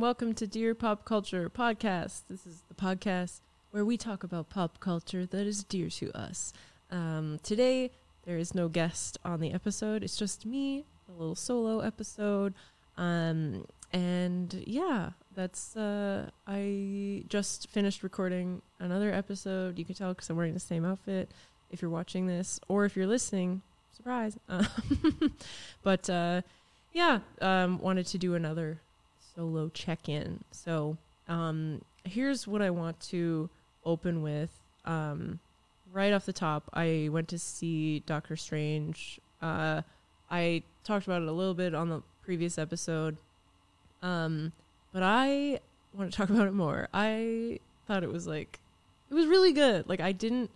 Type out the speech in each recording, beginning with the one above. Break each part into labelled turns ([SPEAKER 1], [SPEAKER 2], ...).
[SPEAKER 1] welcome to Dear Pop Culture Podcast. This is the podcast where we talk about pop culture that is dear to us. Um, today, there is no guest on the episode, it's just me, a little solo episode. Um, and yeah, that's, uh, I just finished recording another episode. You can tell because I'm wearing the same outfit if you're watching this, or if you're listening, surprise. Uh, but, uh, yeah, um, wanted to do another solo check in. So um, here's what I want to open with. Um, right off the top, I went to see Doctor Strange. Uh, I talked about it a little bit on the previous episode, um, but I want to talk about it more. I thought it was like, it was really good. Like, I didn't,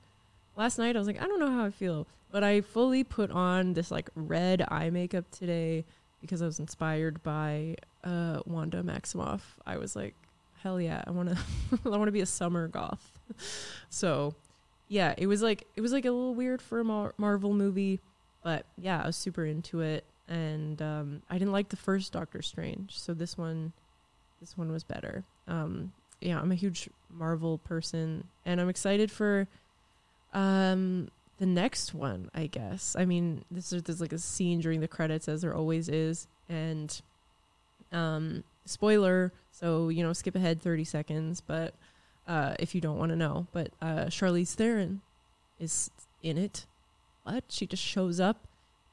[SPEAKER 1] last night, I was like, I don't know how I feel, but I fully put on this like red eye makeup today because I was inspired by uh, Wanda Maximoff. I was like, hell yeah, I want to I want to be a summer goth. so, yeah, it was like it was like a little weird for a Mar- Marvel movie, but yeah, I was super into it and um, I didn't like the first Doctor Strange, so this one this one was better. Um, yeah, I'm a huge Marvel person and I'm excited for um the next one, I guess. I mean, this is there's like a scene during the credits as there always is, and um, spoiler. So you know, skip ahead thirty seconds, but uh, if you don't want to know, but uh, Charlize Theron is in it. What? She just shows up,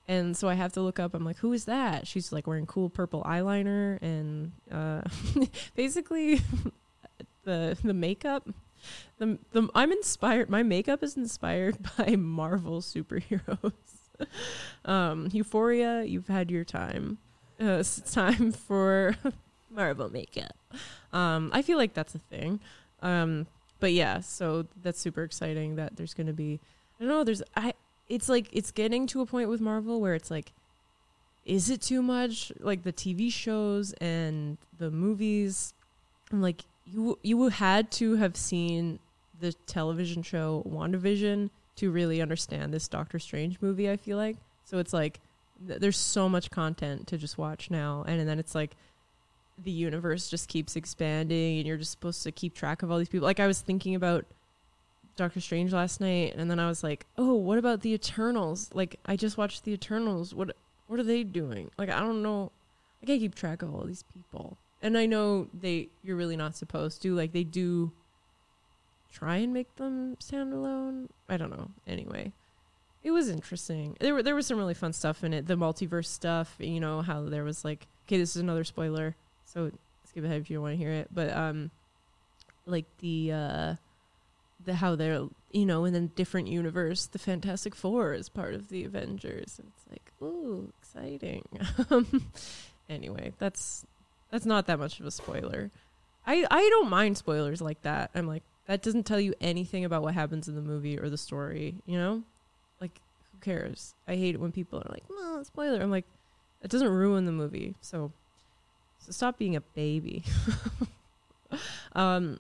[SPEAKER 1] and so I have to look up. I'm like, who is that? She's like wearing cool purple eyeliner, and uh, basically the the makeup the, the I'm inspired. My makeup is inspired by Marvel superheroes. um, Euphoria, you've had your time. Uh, it's time for Marvel makeup. Um, I feel like that's a thing. Um, but yeah, so that's super exciting that there's going to be. I don't know. There's I. It's like it's getting to a point with Marvel where it's like, is it too much? Like the TV shows and the movies. I'm like, you you had to have seen the television show WandaVision to really understand this Doctor Strange movie, I feel like. So it's like th- there's so much content to just watch now and, and then it's like the universe just keeps expanding and you're just supposed to keep track of all these people. Like I was thinking about Doctor Strange last night and then I was like, "Oh, what about the Eternals? Like I just watched the Eternals. What what are they doing? Like I don't know. I can't keep track of all these people." And I know they you're really not supposed to like they do try and make them stand alone. I don't know. Anyway, it was interesting. There were there was some really fun stuff in it. The multiverse stuff, you know, how there was like okay, this is another spoiler. So skip ahead if you want to hear it, but um like the uh the how they're you know in a different universe the fantastic four is part of the avengers it's like ooh exciting anyway that's that's not that much of a spoiler. I I don't mind spoilers like that. I'm like that doesn't tell you anything about what happens in the movie or the story, you know? Like who cares? I hate it when people are like, "Well, spoiler." I'm like it doesn't ruin the movie. So so stop being a baby. um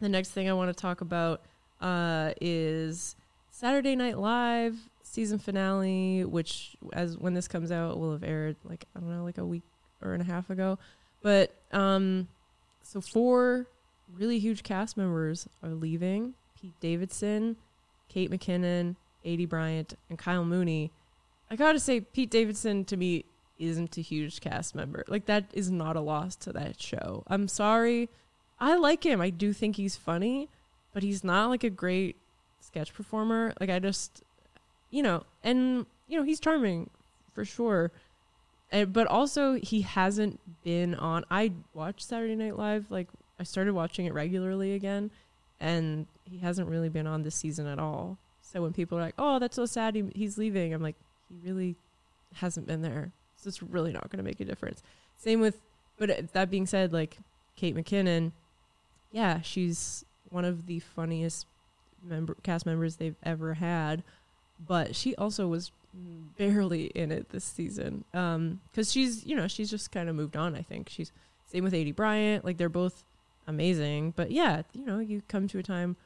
[SPEAKER 1] the next thing I want to talk about uh is Saturday Night Live season finale, which as when this comes out will have aired like I don't know, like a week or and a half ago. But um, so four really huge cast members are leaving: Pete Davidson, Kate McKinnon, Aidy Bryant, and Kyle Mooney. I gotta say, Pete Davidson to me isn't a huge cast member. Like that is not a loss to that show. I'm sorry. I like him. I do think he's funny, but he's not like a great sketch performer. Like I just, you know, and you know he's charming for sure. And, but also he hasn't been on. I watched Saturday Night Live. Like I started watching it regularly again, and he hasn't really been on this season at all. So when people are like, "Oh, that's so sad, he, he's leaving," I'm like, he really hasn't been there. So it's really not going to make a difference. Same with, but eh, that being said, like Kate McKinnon, yeah, she's one of the funniest member cast members they've ever had, but she also was barely in it this season. Um, because she's you know she's just kind of moved on. I think she's same with Aidy Bryant. Like they're both amazing, but yeah, you know you come to a time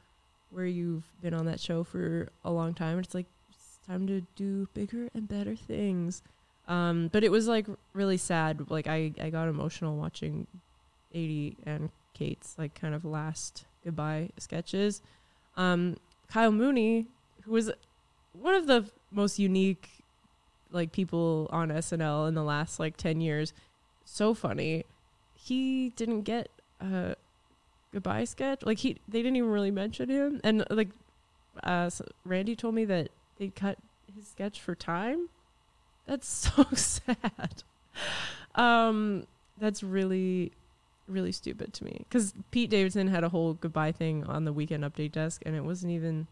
[SPEAKER 1] where you've been on that show for a long time. It's like it's time to do bigger and better things. Um, but it was like really sad. Like I I got emotional watching Aidy and Kate's like kind of last goodbye sketches. Um, Kyle Mooney, who was one of the most unique like people on SNL in the last like 10 years, so funny. He didn't get a goodbye sketch. Like he they didn't even really mention him and like uh Randy told me that they cut his sketch for time. That's so sad. Um that's really really stupid to me cuz Pete Davidson had a whole goodbye thing on the weekend update desk and it wasn't even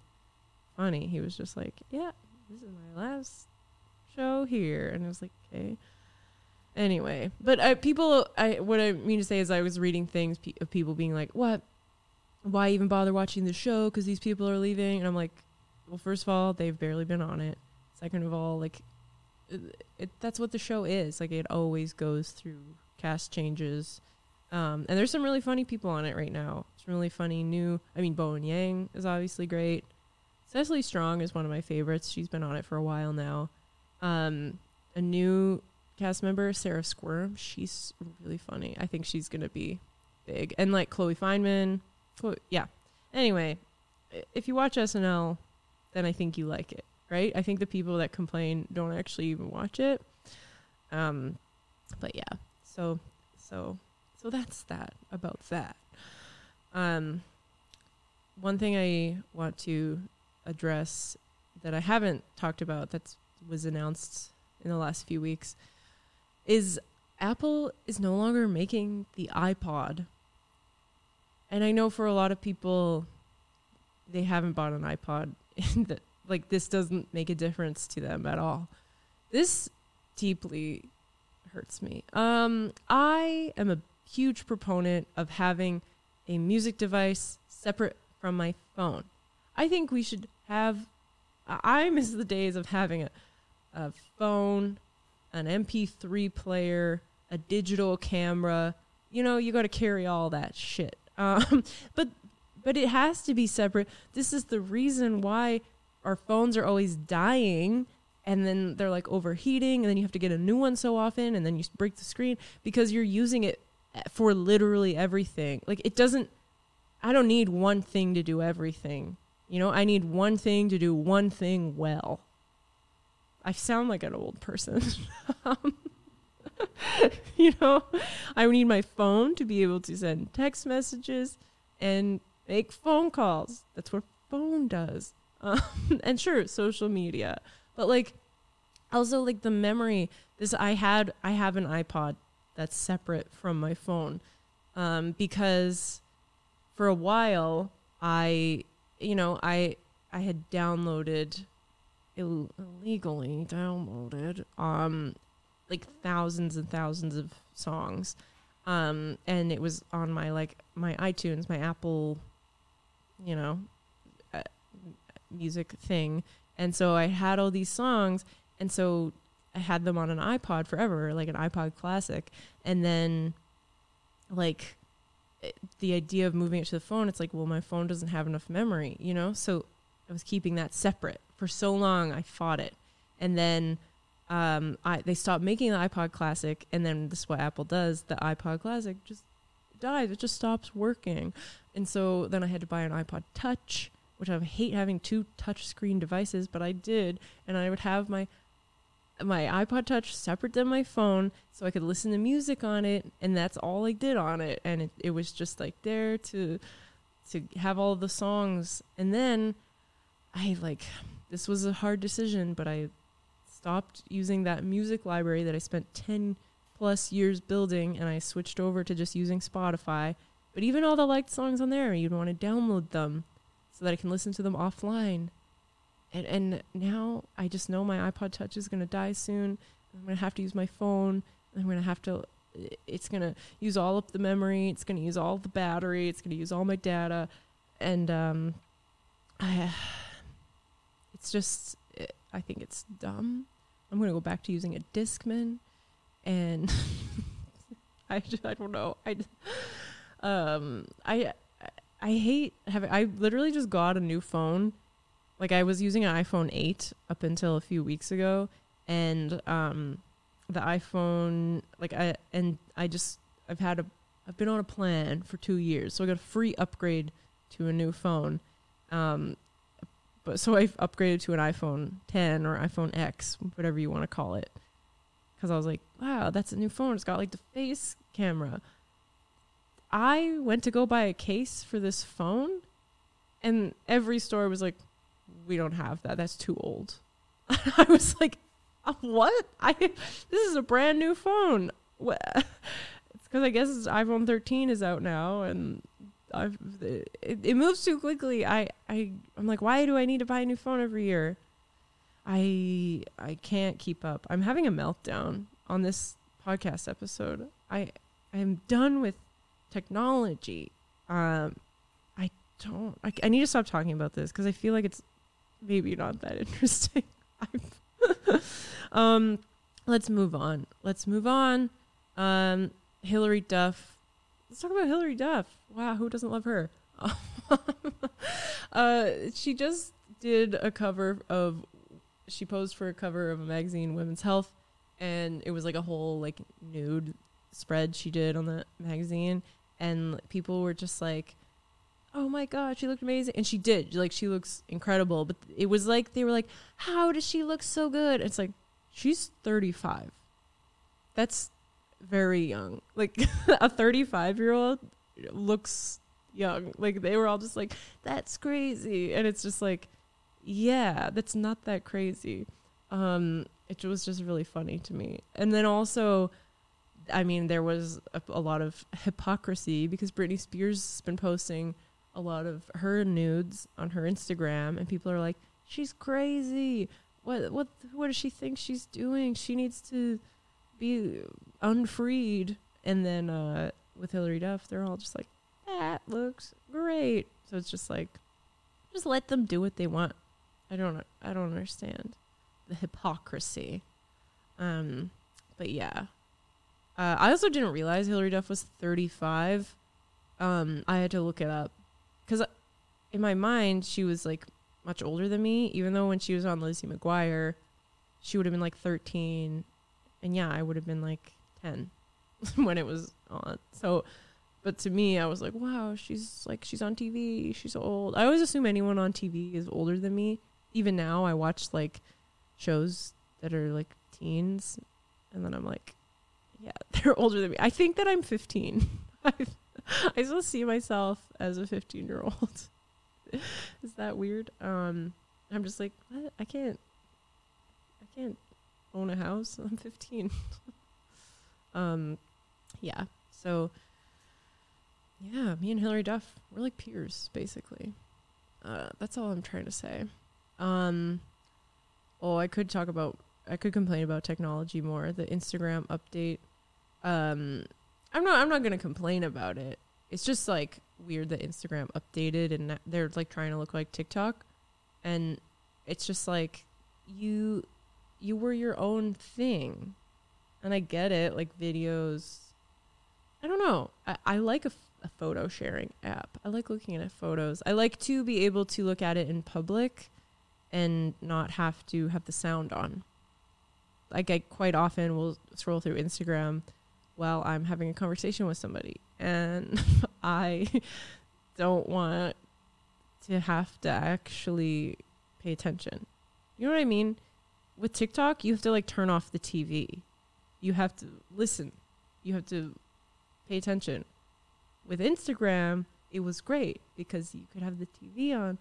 [SPEAKER 1] funny. He was just like, "Yeah, this is my last show here." And I was like, "Okay." Anyway, but I, people, I what I mean to say is, I was reading things pe- of people being like, "What? Why even bother watching the show? Because these people are leaving." And I'm like, "Well, first of all, they've barely been on it. Second of all, like, it, it that's what the show is. Like, it always goes through cast changes." Um, and there's some really funny people on it right now. It's really funny new. I mean, Bowen Yang is obviously great. Cecily Strong is one of my favorites. She's been on it for a while now. Um, a new cast member, Sarah Squirm. She's really funny. I think she's gonna be big. And like Chloe. Chloe, yeah. Anyway, if you watch SNL, then I think you like it, right? I think the people that complain don't actually even watch it. Um, but yeah. So so so that's that about that. Um, one thing I want to address that I haven't talked about that was announced in the last few weeks is Apple is no longer making the iPod. And I know for a lot of people they haven't bought an iPod that like this doesn't make a difference to them at all. This deeply hurts me. Um I am a huge proponent of having a music device separate from my phone. I think we should have. I miss the days of having a, a phone, an MP3 player, a digital camera. You know, you got to carry all that shit. Um, but but it has to be separate. This is the reason why our phones are always dying, and then they're like overheating, and then you have to get a new one so often, and then you break the screen because you're using it for literally everything. Like it doesn't. I don't need one thing to do everything. You know, I need one thing to do one thing well. I sound like an old person. You know, I need my phone to be able to send text messages and make phone calls. That's what phone does. Um, and sure, social media, but like also like the memory. This I had. I have an iPod that's separate from my phone um, because for a while I you know, I I had downloaded Ill- illegally downloaded um like thousands and thousands of songs. Um and it was on my like my iTunes, my Apple you know, uh, music thing. And so I had all these songs and so I had them on an iPod forever, like an iPod classic. And then like the idea of moving it to the phone, it's like, well, my phone doesn't have enough memory, you know? So I was keeping that separate. For so long, I fought it. And then um, I, they stopped making the iPod Classic. And then this is what Apple does the iPod Classic just dies, it just stops working. And so then I had to buy an iPod Touch, which I hate having two touch screen devices, but I did. And I would have my my iPod Touch separate than my phone so I could listen to music on it and that's all I did on it. And it, it was just like there to to have all the songs. And then I like this was a hard decision but I stopped using that music library that I spent 10 plus years building and I switched over to just using Spotify. But even all the liked songs on there you'd want to download them so that I can listen to them offline and and now I just know my iPod Touch is gonna die soon. I'm gonna have to use my phone. I'm gonna have to. It's gonna use all of the memory. It's gonna use all the battery. It's gonna use all my data, and um, I. It's just. I think it's dumb. I'm gonna go back to using a Discman, and I I don't know. I um I I hate having. I literally just got a new phone like I was using an iPhone 8 up until a few weeks ago and um the iPhone like I and I just I've had a I've been on a plan for two years, so I got a free upgrade to a new phone. Um, but so I've upgraded to an iPhone 10 or iPhone X, whatever you want to call it, because I was like, wow, that's a new phone. It's got like the face camera. I went to go buy a case for this phone, and every store was like, we don't have that. That's too old. I was like, uh, what? I this is a brand new phone. What? It's because I guess it's iPhone 13 is out now, and I've it, it moves too quickly. I I I'm like, why do I need to buy a new phone every year? I I can't keep up. I'm having a meltdown on this podcast episode. I I'm done with technology. Um, I don't. I, I need to stop talking about this because I feel like it's maybe not that interesting. um, let's move on. Let's move on. Um, Hilary Duff. Let's talk about Hilary Duff. Wow, who doesn't love her? uh, she just did a cover of. She posed for a cover of a magazine, Women's Health, and it was like a whole like nude spread she did on the magazine, and people were just like, "Oh my god, she looked amazing," and she did. Like she looks incredible, but it was like they were like, "How does she look so good?" It's like she's thirty five. That's very young. Like a 35 year old looks young. Like they were all just like, that's crazy. And it's just like, yeah, that's not that crazy. Um, it was just really funny to me. And then also, I mean, there was a, a lot of hypocrisy because Britney Spears has been posting a lot of her nudes on her Instagram, and people are like, she's crazy. What what what does she think she's doing? She needs to be unfreed. And then uh, with Hilary Duff, they're all just like, that looks great. So it's just like, just let them do what they want. I don't, I don't understand the hypocrisy. Um, but yeah, uh, I also didn't realize Hilary Duff was 35. Um, I had to look it up because in my mind she was like much older than me. Even though when she was on Lizzie McGuire, she would have been like 13 and yeah, I would have been like 10 when it was on. So, but to me, I was like, wow, she's like, she's on TV. She's old. I always assume anyone on TV is older than me. Even now, I watch like shows that are like teens, and then I'm like, yeah, they're older than me. I think that I'm 15. I, still see myself as a 15 year old. is that weird? Um, I'm just like, what? I can't, I can't own a house. I'm 15. um, yeah. So, yeah, me and Hilary Duff, we're like peers, basically. Uh, that's all I'm trying to say. Um, oh, I could talk about, I could complain about technology more. The Instagram update. Um, I'm not, I'm not gonna complain about it. It's just like weird that Instagram updated and they're like trying to look like TikTok, and it's just like you you were your own thing. And I get it, like videos. I don't know. I, I like a, f- a photo sharing app. I like looking at photos. I like to be able to look at it in public and not have to have the sound on. Like I quite often will scroll through Instagram while I'm having a conversation with somebody and I don't want to have to actually pay attention. You know what I mean? with TikTok, you have to like turn off the TV. You have to listen. You have to pay attention. With Instagram, it was great because you could have the TV on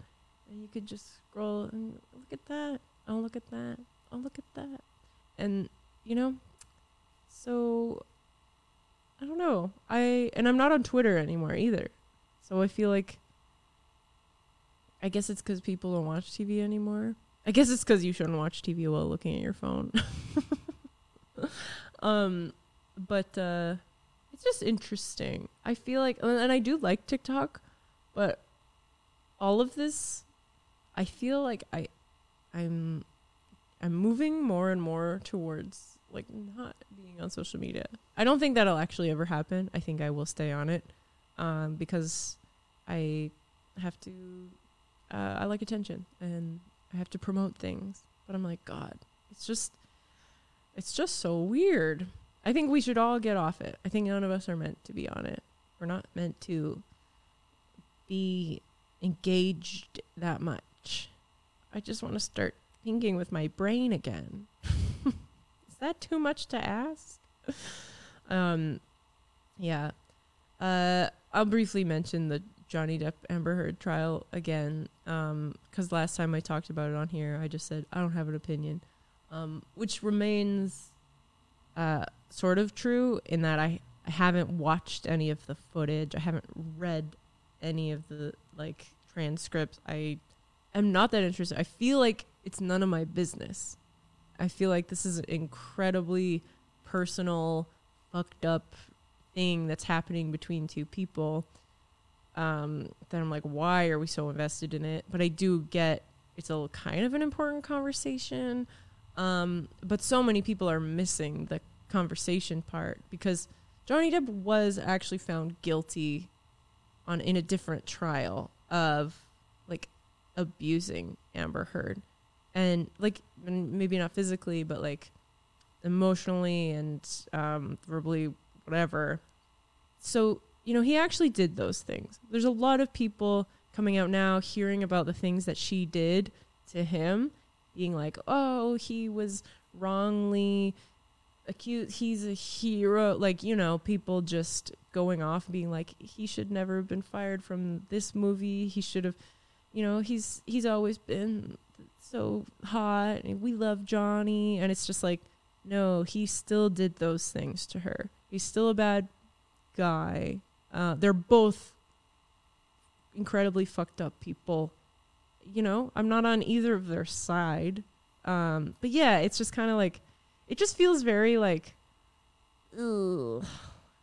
[SPEAKER 1] and you could just scroll and look at that. Oh, look at that. Oh, look at that. And, you know, so I don't know. I and I'm not on Twitter anymore either. So I feel like I guess it's cuz people don't watch TV anymore. I guess it's because you shouldn't watch TV while looking at your phone. um, but uh, it's just interesting. I feel like, and I do like TikTok, but all of this, I feel like I, I'm, I'm moving more and more towards like not being on social media. I don't think that'll actually ever happen. I think I will stay on it, um, because I have to. Uh, I like attention and I have to promote things. But I'm like, God, it's just it's just so weird. I think we should all get off it. I think none of us are meant to be on it. We're not meant to be engaged that much. I just want to start thinking with my brain again. That too much to ask? um, yeah. Uh, I'll briefly mention the Johnny Depp Amber Heard trial again, because last time I talked about it on here, I just said I don't have an opinion, um, which remains uh, sort of true in that I, I haven't watched any of the footage. I haven't read any of the like transcripts. I am not that interested. I feel like it's none of my business. I feel like this is an incredibly personal, fucked up thing that's happening between two people. Um, then I'm like, why are we so invested in it? But I do get it's a kind of an important conversation. Um, but so many people are missing the conversation part because Johnny Depp was actually found guilty on in a different trial of like abusing Amber Heard and like maybe not physically but like emotionally and um, verbally whatever. So you know he actually did those things. There's a lot of people coming out now hearing about the things that she did to him being like oh he was wrongly accused he's a hero like you know people just going off being like he should never have been fired from this movie. He should have you know he's he's always been so hot and we love Johnny and it's just like no he still did those things to her. He's still a bad guy. Uh, they're both incredibly fucked up people. You know i'm not on either of their side. Um, but yeah it's just kind of like it just feels very like ugh,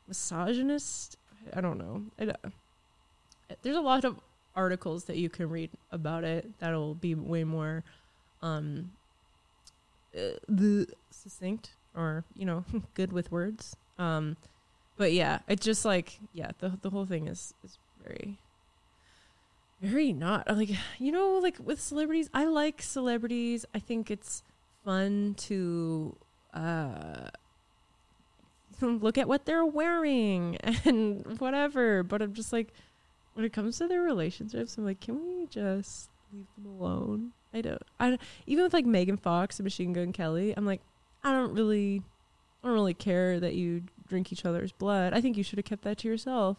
[SPEAKER 1] misogynist? I don't know. I, there's a lot of articles that you can read about it that'll be way more um uh, the succinct or you know good with words. Um but yeah it just like yeah the the whole thing is is very very not like you know like with celebrities i like celebrities. I think it's fun to uh look at what they're wearing and whatever but i'm just like when it comes to their relationships i'm like can we just leave them alone? I don't i don't, even with like megan fox and machine gun kelly i'm like i don't really i don't really care that you drink each other's blood. I think you should have kept that to yourself.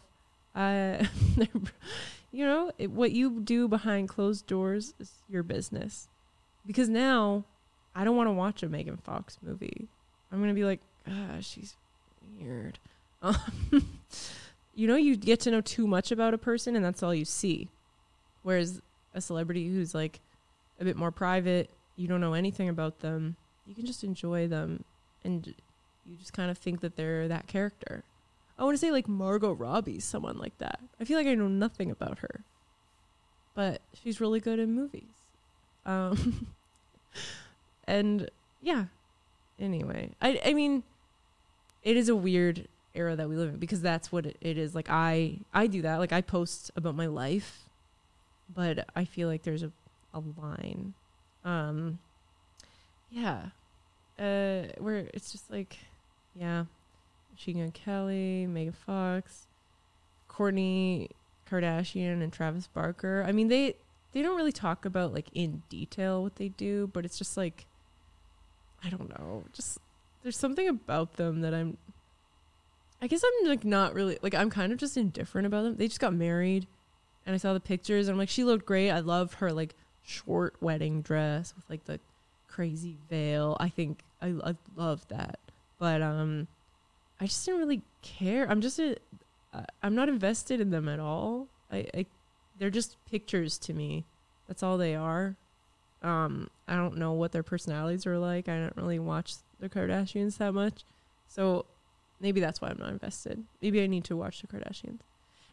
[SPEAKER 1] I you know it, what you do behind closed doors is your business. Because now i don't want to watch a megan fox movie. I'm gonna be like ah she's weird. Um, you know you get to know too much about a person and that's all you see. Whereas a celebrity who's like a bit more private you don't know anything about them you can just enjoy them and you just kind of think that they're that character. I want to say like margot robbie someone like that. I feel like i know nothing about her but she's really good in movies. Um and yeah. Anyway i i mean it is a weird era that we live in because that's what it, it is. Like i i do that. Like i post about my life but i feel like there's a, a line. Um yeah. Uh where it's just like yeah. Machine Gun Kelly, Megan Fox, Kourtney Kardashian and Travis Barker. I mean they they don't really talk about like in detail what they do, but it's just like I don't know, just there's something about them that I'm I guess I'm like not really like I'm kind of just indifferent about them. They just got married and I saw the pictures and I'm like she looked great. I love her like short wedding dress with like the crazy veil. I think I, I love that. But um I just didn't really care. I'm just a, I'm not invested in them at all. I, I they're just pictures to me. That's all they are. Um I don't know what their personalities are like. I don't really watch the Kardashians that much. So maybe that's why I'm not invested. Maybe I need to watch the Kardashians.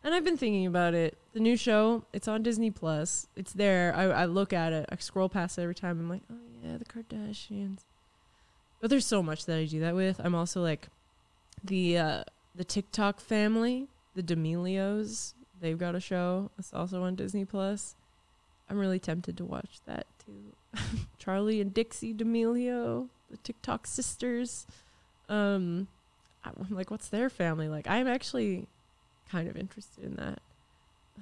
[SPEAKER 1] And I've been thinking about it. The new show, it's on Disney Plus. It's there. I, I look at it. I scroll past it every time. I'm like, oh yeah, the Kardashians. But there's so much that I do that with. I'm also like the uh, the TikTok family, the D'Amelios. They've got a show. It's also on Disney Plus. I'm really tempted to watch that too. Charli and Dixie D'Amelio, the TikTok sisters. Um, I'm like, what's their family like? I'm actually kind of interested in that.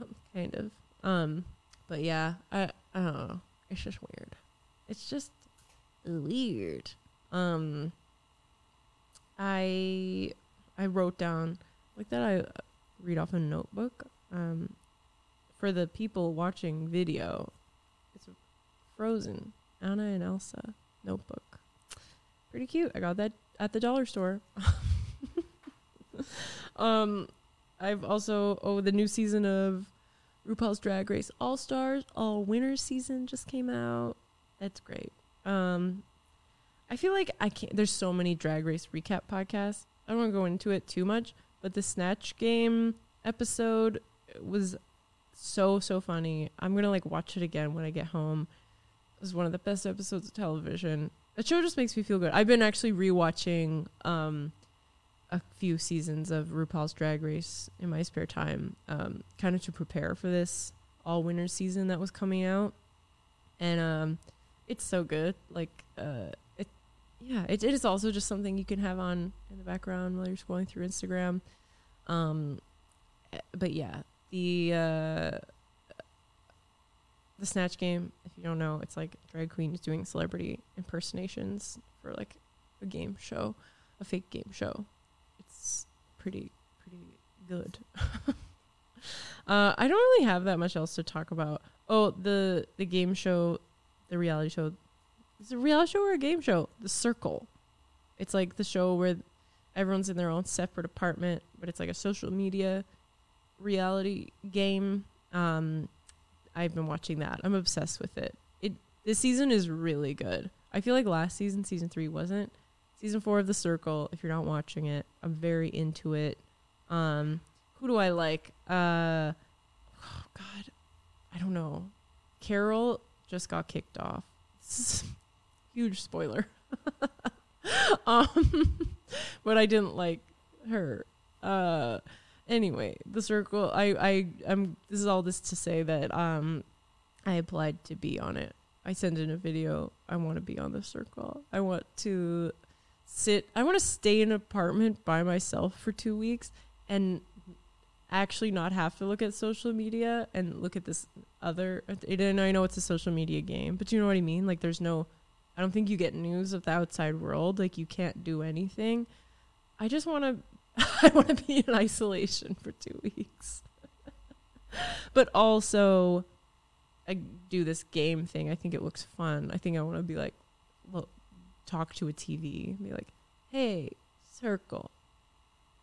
[SPEAKER 1] Um, kind of. Um, but yeah, I I don't know. It's just weird. It's just weird. Um, I I wrote down like that. I read off a notebook. Um, for the people watching video, it's Frozen Anna and Elsa notebook. Pretty cute. I got that at the dollar store. um, I've also oh the new season of RuPaul's Drag Race All Stars All Winners season just came out. That's great. Um, I feel like I can't. There's so many Drag Race recap podcasts. I don't want to go into it too much, but the Snatch Game episode was so so funny. I'm gonna like watch it again when I get home. It was one of the best episodes of television. The show just makes me feel good. I've been actually rewatching um a few seasons of RuPaul's Drag Race in my spare time, um, kind of to prepare for this all winter season that was coming out, and um, it's so good. Like, uh, it, yeah, it, it is also just something you can have on in the background while you're scrolling through Instagram. Um, eh, but yeah, the uh, the Snatch Game. If you don't know, it's like drag queens doing celebrity impersonations for like a game show, a fake game show pretty pretty good. uh, I don't really have that much else to talk about. Oh, the the game show, the reality show. Is it a reality show or a game show? The Circle. It's like the show where everyone's in their own separate apartment, but it's like a social media reality game. Um, I've been watching that. I'm obsessed with it. It this season is really good. I feel like last season, season three, wasn't season four of The Circle. If you're not watching it, I'm very into it. Um, who do I like? Uh, oh God, I don't know. Carol just got kicked off. huge spoiler. um, but I didn't like her. Uh, anyway, The Circle. I I I'm. This is all this to say that um, I applied to be on it. I sent in a video. I want to be on the circle. I want to sit I want to stay in an apartment by myself for 2 weeks and actually not have to look at social media and look at this other and I know it's a social media game, but you know what I mean? Like there's no I don't think you get news of the outside world, like you can't do anything. I just want to I want to be in isolation for 2 weeks. but also I do this game thing. I think it looks fun. I think I want to be like look talk to a TV and be like, "Hey, circle,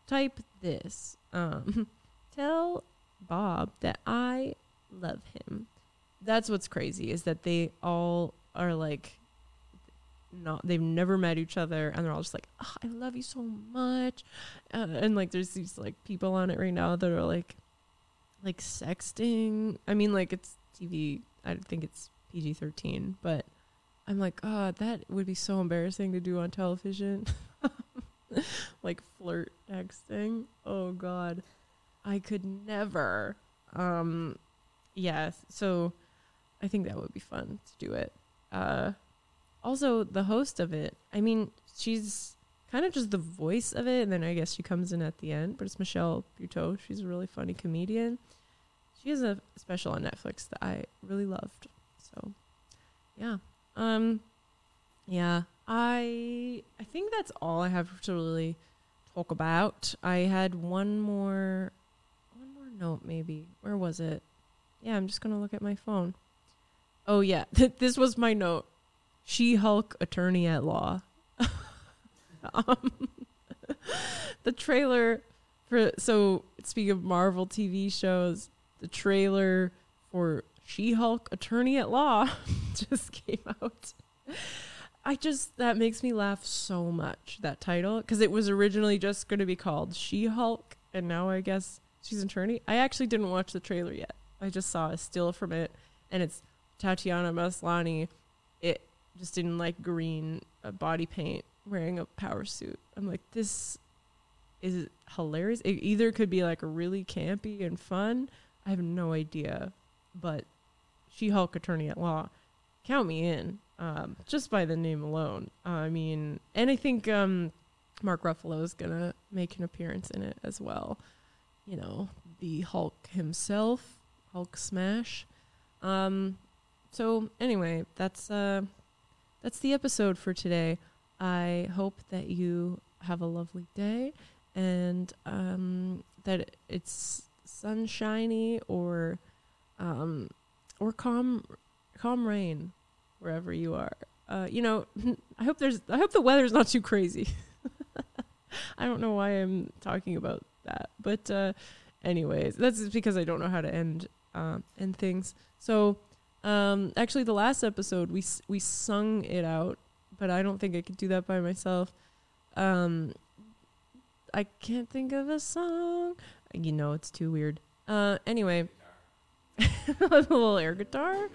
[SPEAKER 1] type this. Um, tell Bob that I love him." That's what's crazy is that they all are like not they've never met each other and they're all just like oh, i love you so much uh, and like there's these like people on it right now that are like like sexting i mean like it's tv i think it's pg-13 but I'm like, oh, that would be so embarrassing to do on television. like flirt texting. Oh god. I could never. Um yes, yeah, so I think that would be fun to do it. Uh also the host of it. I mean, she's kind of just the voice of it and then I guess she comes in at the end, but it's Michelle Buteau. She's a really funny comedian. She has a special on Netflix that I really loved. So, yeah. Um, yeah, I I think that's all I have to really talk about. I had one more one more note maybe. Where was it? Yeah, I'm just gonna look at my phone. Oh yeah, this was my note. She Hulk attorney at law. um, the trailer for so speaking of Marvel TV shows, the trailer for she Hulk Attorney at Law just came out. I just, that makes me laugh so much, that title, because it was originally just going to be called She Hulk, and now I guess she's an attorney. I actually didn't watch the trailer yet. I just saw a still from it, and it's Tatiana Maslany. It just in like green uh, body paint, wearing a power suit. I'm like, this is hilarious. It either could be like really campy and fun. I have no idea, but she Hulk attorney at law. Count me in, um, just by the name alone. I mean, and I think um, Mark Ruffalo is gonna make an appearance in it as well. you know, the Hulk himself, Hulk smash. Um, so anyway, that's uh, that's the episode for today. I hope that you have a lovely day and um, that it's sunshiny or um, or calm calm rain wherever you are. Uh, you know, I hope there's I hope the weather's not too crazy. I don't know why I'm talking about that, but uh, anyways, that's because I don't know how to end uh, end things. So, um, actually, the last episode we we sung it out, but I don't think I could do that by myself. Um, I can't think of a song. You know, it's too weird. Uh, anyway, a little air guitar.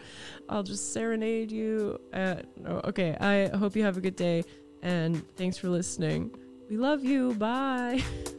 [SPEAKER 1] I'll just serenade you. Uh, no, okay, I hope you have a good day, and thanks for listening. We love you. Bye.